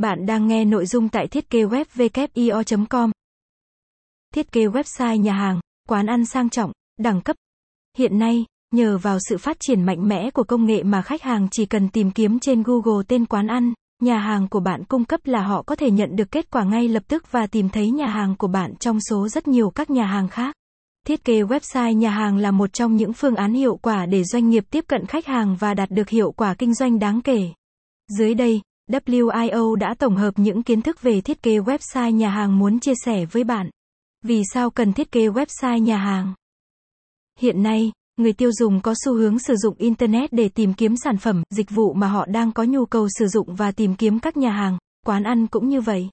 Bạn đang nghe nội dung tại thiết kế web com Thiết kế website nhà hàng, quán ăn sang trọng, đẳng cấp. Hiện nay, nhờ vào sự phát triển mạnh mẽ của công nghệ mà khách hàng chỉ cần tìm kiếm trên Google tên quán ăn, nhà hàng của bạn cung cấp là họ có thể nhận được kết quả ngay lập tức và tìm thấy nhà hàng của bạn trong số rất nhiều các nhà hàng khác. Thiết kế website nhà hàng là một trong những phương án hiệu quả để doanh nghiệp tiếp cận khách hàng và đạt được hiệu quả kinh doanh đáng kể. Dưới đây, WIO đã tổng hợp những kiến thức về thiết kế website nhà hàng muốn chia sẻ với bạn. Vì sao cần thiết kế website nhà hàng? Hiện nay, người tiêu dùng có xu hướng sử dụng internet để tìm kiếm sản phẩm, dịch vụ mà họ đang có nhu cầu sử dụng và tìm kiếm các nhà hàng, quán ăn cũng như vậy.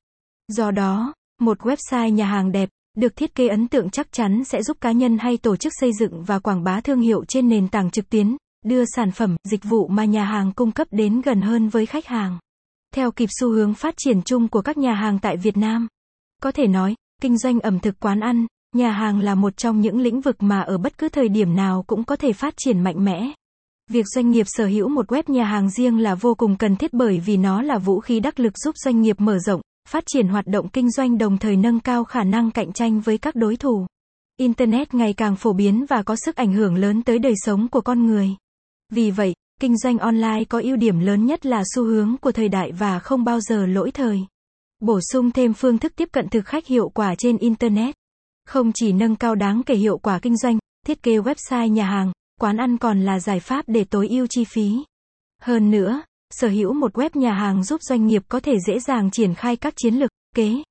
Do đó, một website nhà hàng đẹp, được thiết kế ấn tượng chắc chắn sẽ giúp cá nhân hay tổ chức xây dựng và quảng bá thương hiệu trên nền tảng trực tuyến, đưa sản phẩm, dịch vụ mà nhà hàng cung cấp đến gần hơn với khách hàng. Theo kịp xu hướng phát triển chung của các nhà hàng tại Việt Nam, có thể nói, kinh doanh ẩm thực quán ăn, nhà hàng là một trong những lĩnh vực mà ở bất cứ thời điểm nào cũng có thể phát triển mạnh mẽ. Việc doanh nghiệp sở hữu một web nhà hàng riêng là vô cùng cần thiết bởi vì nó là vũ khí đắc lực giúp doanh nghiệp mở rộng, phát triển hoạt động kinh doanh đồng thời nâng cao khả năng cạnh tranh với các đối thủ. Internet ngày càng phổ biến và có sức ảnh hưởng lớn tới đời sống của con người. Vì vậy, kinh doanh online có ưu điểm lớn nhất là xu hướng của thời đại và không bao giờ lỗi thời. Bổ sung thêm phương thức tiếp cận thực khách hiệu quả trên Internet. Không chỉ nâng cao đáng kể hiệu quả kinh doanh, thiết kế website nhà hàng, quán ăn còn là giải pháp để tối ưu chi phí. Hơn nữa, sở hữu một web nhà hàng giúp doanh nghiệp có thể dễ dàng triển khai các chiến lược, kế